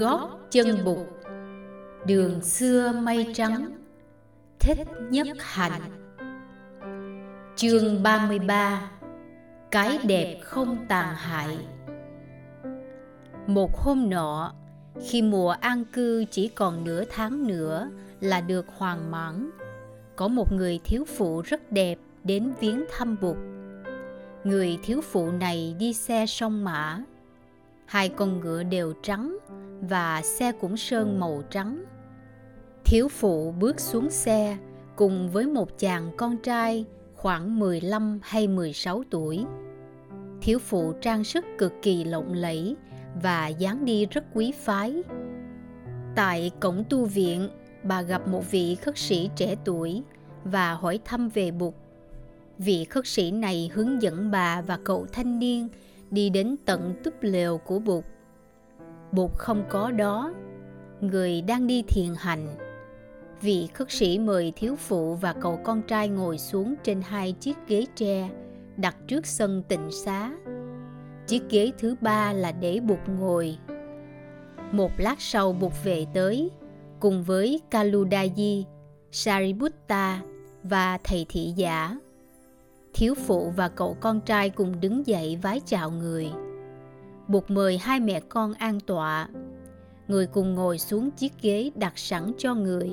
gót chân bụt. Đường xưa mây trắng, thích nhất hạnh. Chương 33 cái đẹp không tàn hại. Một hôm nọ, khi mùa an cư chỉ còn nửa tháng nữa là được hoàn mãn, có một người thiếu phụ rất đẹp đến viếng thăm bụt. Người thiếu phụ này đi xe sông mã hai con ngựa đều trắng và xe cũng sơn màu trắng thiếu phụ bước xuống xe cùng với một chàng con trai khoảng 15 hay 16 tuổi. Thiếu phụ trang sức cực kỳ lộng lẫy và dáng đi rất quý phái. Tại cổng tu viện, bà gặp một vị khất sĩ trẻ tuổi và hỏi thăm về Bụt. Vị khất sĩ này hướng dẫn bà và cậu thanh niên đi đến tận túp lều của Bụt. Bụt không có đó, người đang đi thiền hành. Vị khất sĩ mời thiếu phụ và cậu con trai ngồi xuống trên hai chiếc ghế tre đặt trước sân tịnh xá. Chiếc ghế thứ ba là để Bụt ngồi. Một lát sau Bụt về tới, cùng với Kaludaji, Sariputta và thầy thị giả thiếu phụ và cậu con trai cùng đứng dậy vái chào người. Buộc mời hai mẹ con an tọa. Người cùng ngồi xuống chiếc ghế đặt sẵn cho người.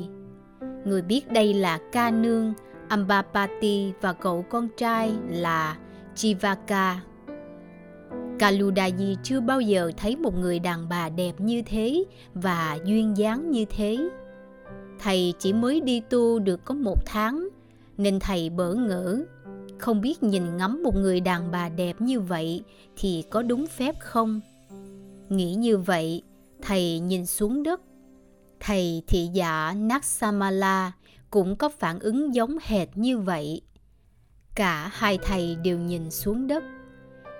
Người biết đây là ca nương, Ambapati, và cậu con trai là Chivaka. Kaludaji chưa bao giờ thấy một người đàn bà đẹp như thế và duyên dáng như thế. Thầy chỉ mới đi tu được có một tháng, nên thầy bỡ ngỡ không biết nhìn ngắm một người đàn bà đẹp như vậy thì có đúng phép không? Nghĩ như vậy, thầy nhìn xuống đất. Thầy thị giả naksamala cũng có phản ứng giống hệt như vậy. Cả hai thầy đều nhìn xuống đất.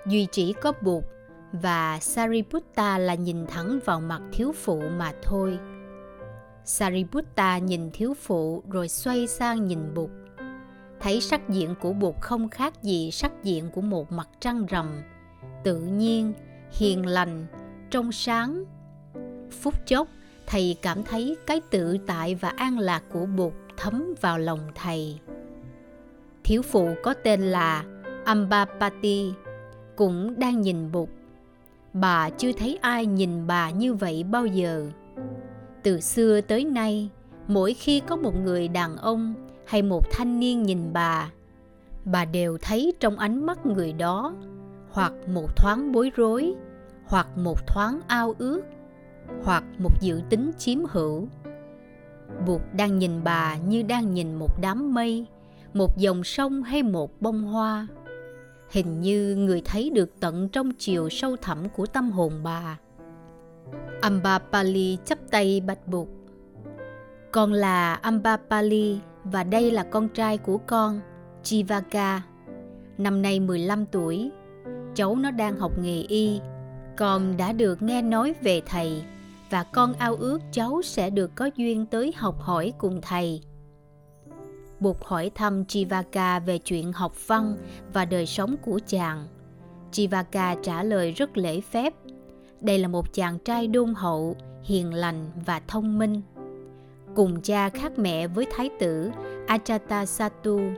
Duy chỉ có bụt và sariputta là nhìn thẳng vào mặt thiếu phụ mà thôi. Sariputta nhìn thiếu phụ rồi xoay sang nhìn bụt thấy sắc diện của bụt không khác gì sắc diện của một mặt trăng rằm. Tự nhiên, hiền lành, trong sáng. Phút chốc, thầy cảm thấy cái tự tại và an lạc của bụt thấm vào lòng thầy. Thiếu phụ có tên là ambapati, cũng đang nhìn bụt bà chưa thấy ai nhìn bà như vậy bao giờ. Từ xưa tới nay, mỗi khi có một người đàn ông hay một thanh niên nhìn bà. Bà đều thấy trong ánh mắt người đó hoặc một thoáng bối rối hoặc một thoáng ao ước hoặc một dự tính chiếm hữu. Buộc đang nhìn bà như đang nhìn một đám mây một dòng sông hay một bông hoa. Hình như người thấy được tận trong chiều sâu thẳm của tâm hồn bà. Ambapali chắp tay bạch buộc, con là ambapali và đây là con trai của con, Chivaka. Năm nay 15 tuổi, cháu nó đang học nghề y. Con đã được nghe nói về thầy và con ao ước cháu sẽ được có duyên tới học hỏi cùng thầy. Bụt hỏi thăm Chivaka về chuyện học văn và đời sống của chàng. Chivaka trả lời rất lễ phép. Đây là một chàng trai đôn hậu, hiền lành và thông minh cùng cha khác mẹ với thái tử Ajatasattu,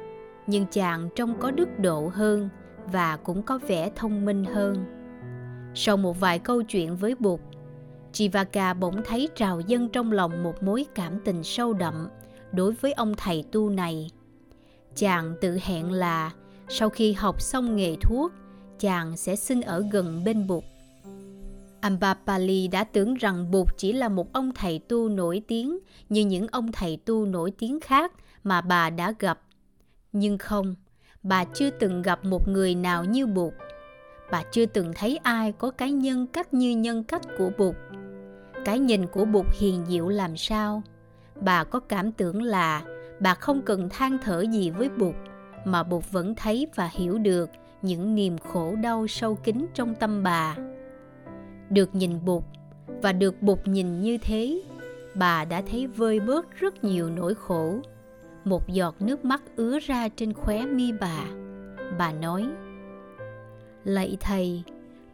nhưng chàng trông có đức độ hơn và cũng có vẻ thông minh hơn. Sau một vài câu chuyện với Bụt, Chivaka bỗng thấy trào dâng trong lòng một mối cảm tình sâu đậm đối với ông thầy tu này. Chàng tự hẹn là sau khi học xong nghề thuốc, chàng sẽ xin ở gần bên Bụt Ambapali đã tưởng rằng Bụt chỉ là một ông thầy tu nổi tiếng như những ông thầy tu nổi tiếng khác mà bà đã gặp. Nhưng không, bà chưa từng gặp một người nào như Bụt. Bà chưa từng thấy ai có cái nhân cách như nhân cách của Bụt. Cái nhìn của Bụt hiền diệu làm sao? Bà có cảm tưởng là bà không cần than thở gì với Bụt, mà Bụt vẫn thấy và hiểu được những niềm khổ đau sâu kín trong tâm bà được nhìn bụt và được bụt nhìn như thế, bà đã thấy vơi bớt rất nhiều nỗi khổ. Một giọt nước mắt ứa ra trên khóe mi bà. Bà nói, lạy thầy,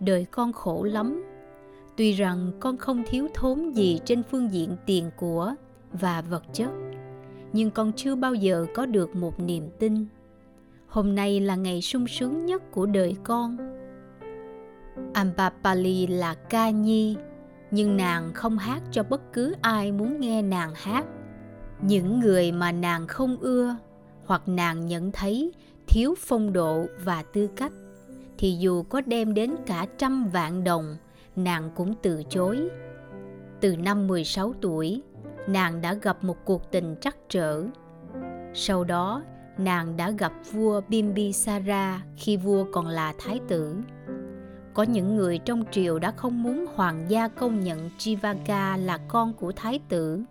đời con khổ lắm. Tuy rằng con không thiếu thốn gì trên phương diện tiền của và vật chất, nhưng con chưa bao giờ có được một niềm tin. Hôm nay là ngày sung sướng nhất của đời con. Ambapali là ca nhi, nhưng nàng không hát cho bất cứ ai muốn nghe nàng hát. Những người mà nàng không ưa hoặc nàng nhận thấy thiếu phong độ và tư cách, thì dù có đem đến cả trăm vạn đồng, nàng cũng từ chối. Từ năm 16 tuổi, nàng đã gặp một cuộc tình trắc trở. Sau đó, nàng đã gặp vua Bimbisara khi vua còn là thái tử có những người trong triều đã không muốn hoàng gia công nhận Chivaka là con của thái tử.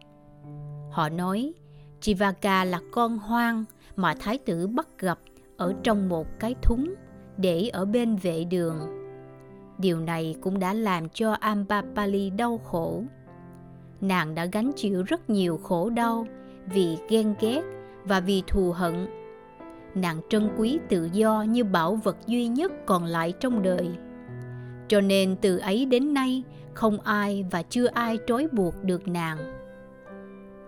Họ nói, Chivaka là con hoang mà thái tử bắt gặp ở trong một cái thúng để ở bên vệ đường. Điều này cũng đã làm cho Ambapali đau khổ. Nàng đã gánh chịu rất nhiều khổ đau vì ghen ghét và vì thù hận. Nàng trân quý tự do như bảo vật duy nhất còn lại trong đời cho nên từ ấy đến nay, không ai và chưa ai trói buộc được nàng.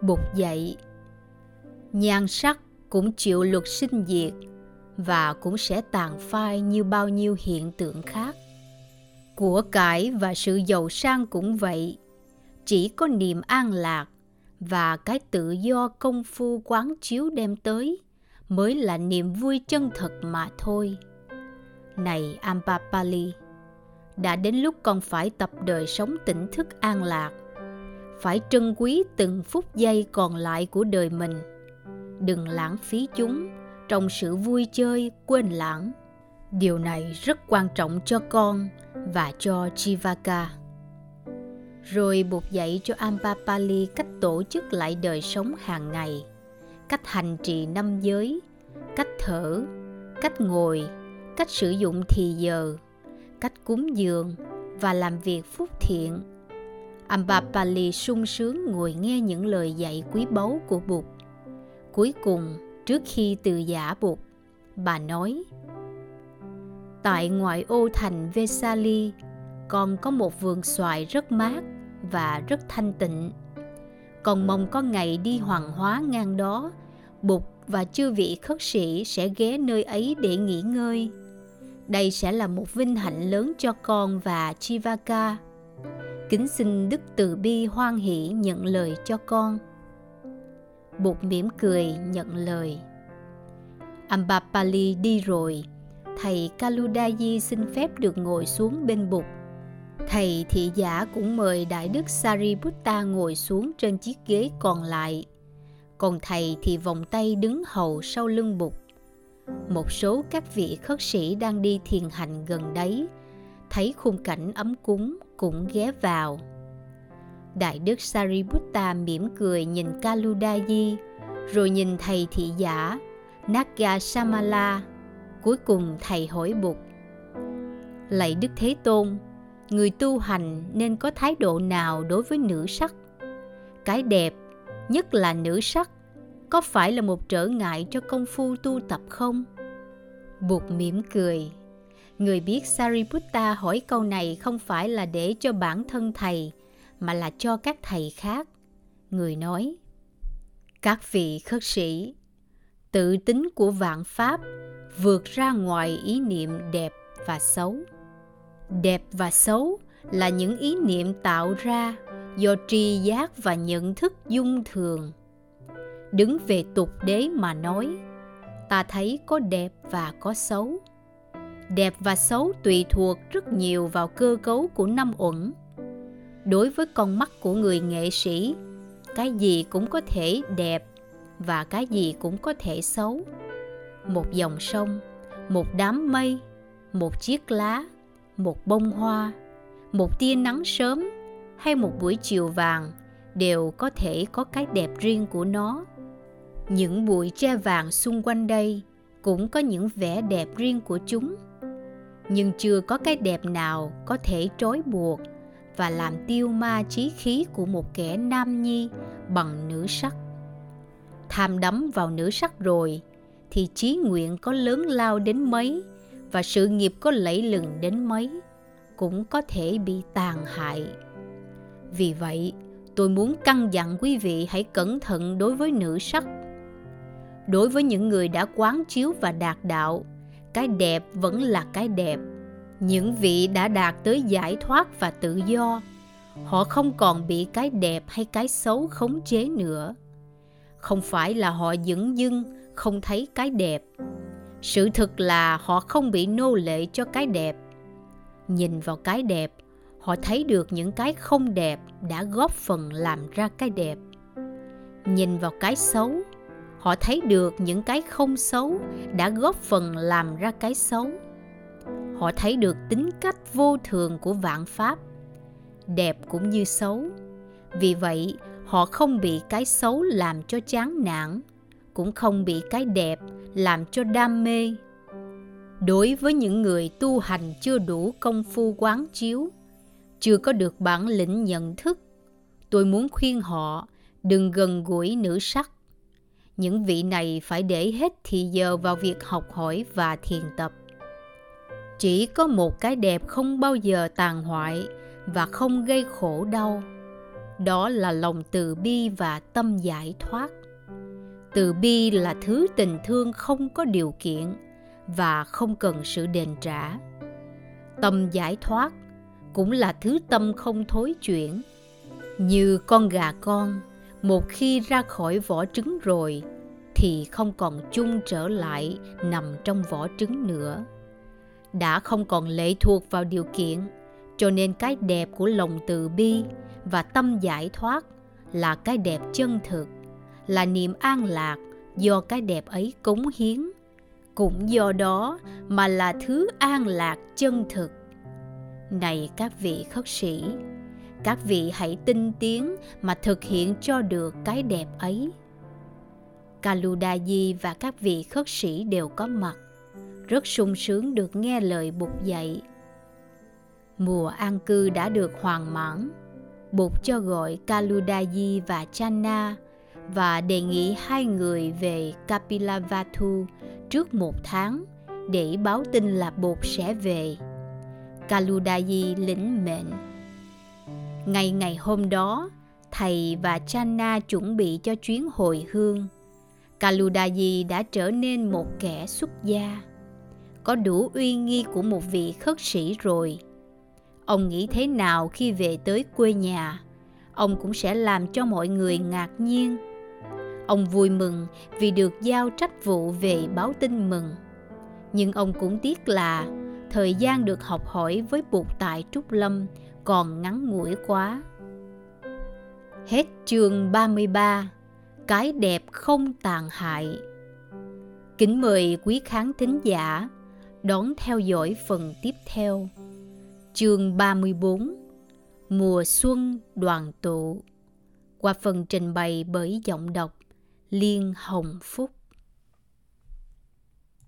Bục dậy, nhan sắc cũng chịu luật sinh diệt và cũng sẽ tàn phai như bao nhiêu hiện tượng khác. Của cải và sự giàu sang cũng vậy, chỉ có niềm an lạc và cái tự do công phu quán chiếu đem tới mới là niềm vui chân thật mà thôi. Này Ampapali đã đến lúc con phải tập đời sống tỉnh thức an lạc. Phải trân quý từng phút giây còn lại của đời mình. Đừng lãng phí chúng trong sự vui chơi quên lãng. Điều này rất quan trọng cho con và cho chivaka. Rồi buộc dạy cho Ambapali cách tổ chức lại đời sống hàng ngày, cách hành trì năm giới, cách thở, cách ngồi, cách sử dụng thì giờ, cách cúng dường và làm việc phúc thiện. Ambapali sung sướng ngồi nghe những lời dạy quý báu của Bụt. Cuối cùng, trước khi từ giả Bụt, bà nói Tại ngoại ô thành Vesali, con có một vườn xoài rất mát và rất thanh tịnh. Còn mong có ngày đi hoàng hóa ngang đó, Bụt và chư vị khất sĩ sẽ ghé nơi ấy để nghỉ ngơi đây sẽ là một vinh hạnh lớn cho con và Chivaka. Kính xin Đức Từ Bi hoan hỷ nhận lời cho con. Bụt mỉm cười nhận lời. Ambapali đi rồi, thầy Kaludaji xin phép được ngồi xuống bên Bụt. Thầy thị giả cũng mời Đại Đức Sariputta ngồi xuống trên chiếc ghế còn lại. Còn thầy thì vòng tay đứng hầu sau lưng Bụt một số các vị khất sĩ đang đi thiền hành gần đấy. Thấy khung cảnh ấm cúng cũng ghé vào. Đại đức sariputta mỉm cười nhìn kaludaji rồi nhìn thầy thị giả naga samala cuối cùng thầy hỏi bụt, lạy đức thế tôn, người tu hành nên có thái độ nào đối với nữ sắc? Cái đẹp nhất là nữ sắc có phải là một trở ngại cho công phu tu tập không? Bụt mỉm cười. Người biết Sariputta hỏi câu này không phải là để cho bản thân thầy, mà là cho các thầy khác. Người nói, Các vị khất sĩ, tự tính của vạn pháp vượt ra ngoài ý niệm đẹp và xấu. Đẹp và xấu là những ý niệm tạo ra do tri giác và nhận thức dung thường đứng về tục đế mà nói, ta thấy có đẹp và có xấu. Đẹp và xấu tùy thuộc rất nhiều vào cơ cấu của năm uẩn. Đối với con mắt của người nghệ sĩ, cái gì cũng có thể đẹp và cái gì cũng có thể xấu. Một dòng sông, một đám mây, một chiếc lá, một bông hoa, một tia nắng sớm hay một buổi chiều vàng đều có thể có cái đẹp riêng của nó những bụi tre vàng xung quanh đây cũng có những vẻ đẹp riêng của chúng nhưng chưa có cái đẹp nào có thể trói buộc và làm tiêu ma trí khí của một kẻ nam nhi bằng nữ sắc tham đắm vào nữ sắc rồi thì trí nguyện có lớn lao đến mấy và sự nghiệp có lẫy lừng đến mấy cũng có thể bị tàn hại. Vì vậy, tôi muốn căn dặn quý vị hãy cẩn thận đối với nữ sắc. Đối với những người đã quán chiếu và đạt đạo, cái đẹp vẫn là cái đẹp. Những vị đã đạt tới giải thoát và tự do, họ không còn bị cái đẹp hay cái xấu khống chế nữa. Không phải là họ dững dưng không thấy cái đẹp. Sự thực là họ không bị nô lệ cho cái đẹp. Nhìn vào cái đẹp, họ thấy được những cái không đẹp đã góp phần làm ra cái đẹp nhìn vào cái xấu họ thấy được những cái không xấu đã góp phần làm ra cái xấu. Họ thấy được tính cách vô thường của vạn pháp, đẹp cũng như xấu. Vì vậy, họ không bị cái xấu làm cho chán nản, cũng không bị cái đẹp làm cho đam mê. Đối với những người tu hành chưa đủ công phu quán chiếu, chưa có được bản lĩnh nhận thức, tôi muốn khuyên họ đừng gần gũi nữ sắc những vị này phải để hết thì giờ vào việc học hỏi và thiền tập. Chỉ có một cái đẹp không bao giờ tàn hoại và không gây khổ đau, đó là lòng từ bi và tâm giải thoát. Từ bi là thứ tình thương không có điều kiện và không cần sự đền trả. Tâm giải thoát cũng là thứ tâm không thối chuyển. Như con gà con một khi ra khỏi vỏ trứng rồi, thì không còn chung trở lại nằm trong vỏ trứng nữa. Đã không còn lệ thuộc vào điều kiện, cho nên cái đẹp của lòng từ bi và tâm giải thoát là cái đẹp chân thực, là niềm an lạc do cái đẹp ấy cống hiến. Cũng do đó mà là thứ an lạc chân thực. Này các vị khất sĩ các vị hãy tinh tiến mà thực hiện cho được cái đẹp ấy Kaludaji và các vị khất sĩ đều có mặt, rất sung sướng được nghe lời Bụt dạy mùa an cư đã được hoàn mãn Bụt cho gọi Kaludaji và Channa và đề nghị hai người về Kapilavatthu trước một tháng để báo tin là Bụt sẽ về. Kaludaji lĩnh mệnh. Ngày ngày hôm đó, thầy và Channa chuẩn bị cho chuyến hồi hương. Kaludaji đã trở nên một kẻ xuất gia, có đủ uy nghi của một vị khất sĩ rồi. Ông nghĩ thế nào khi về tới quê nhà, ông cũng sẽ làm cho mọi người ngạc nhiên. Ông vui mừng vì được giao trách vụ về báo tin mừng. Nhưng ông cũng tiếc là thời gian được học hỏi với Bụt tại Trúc Lâm còn ngắn ngủi quá. Hết chương 33 Cái đẹp không tàn hại Kính mời quý khán thính giả đón theo dõi phần tiếp theo. Chương 34 Mùa xuân đoàn tụ Qua phần trình bày bởi giọng đọc Liên Hồng Phúc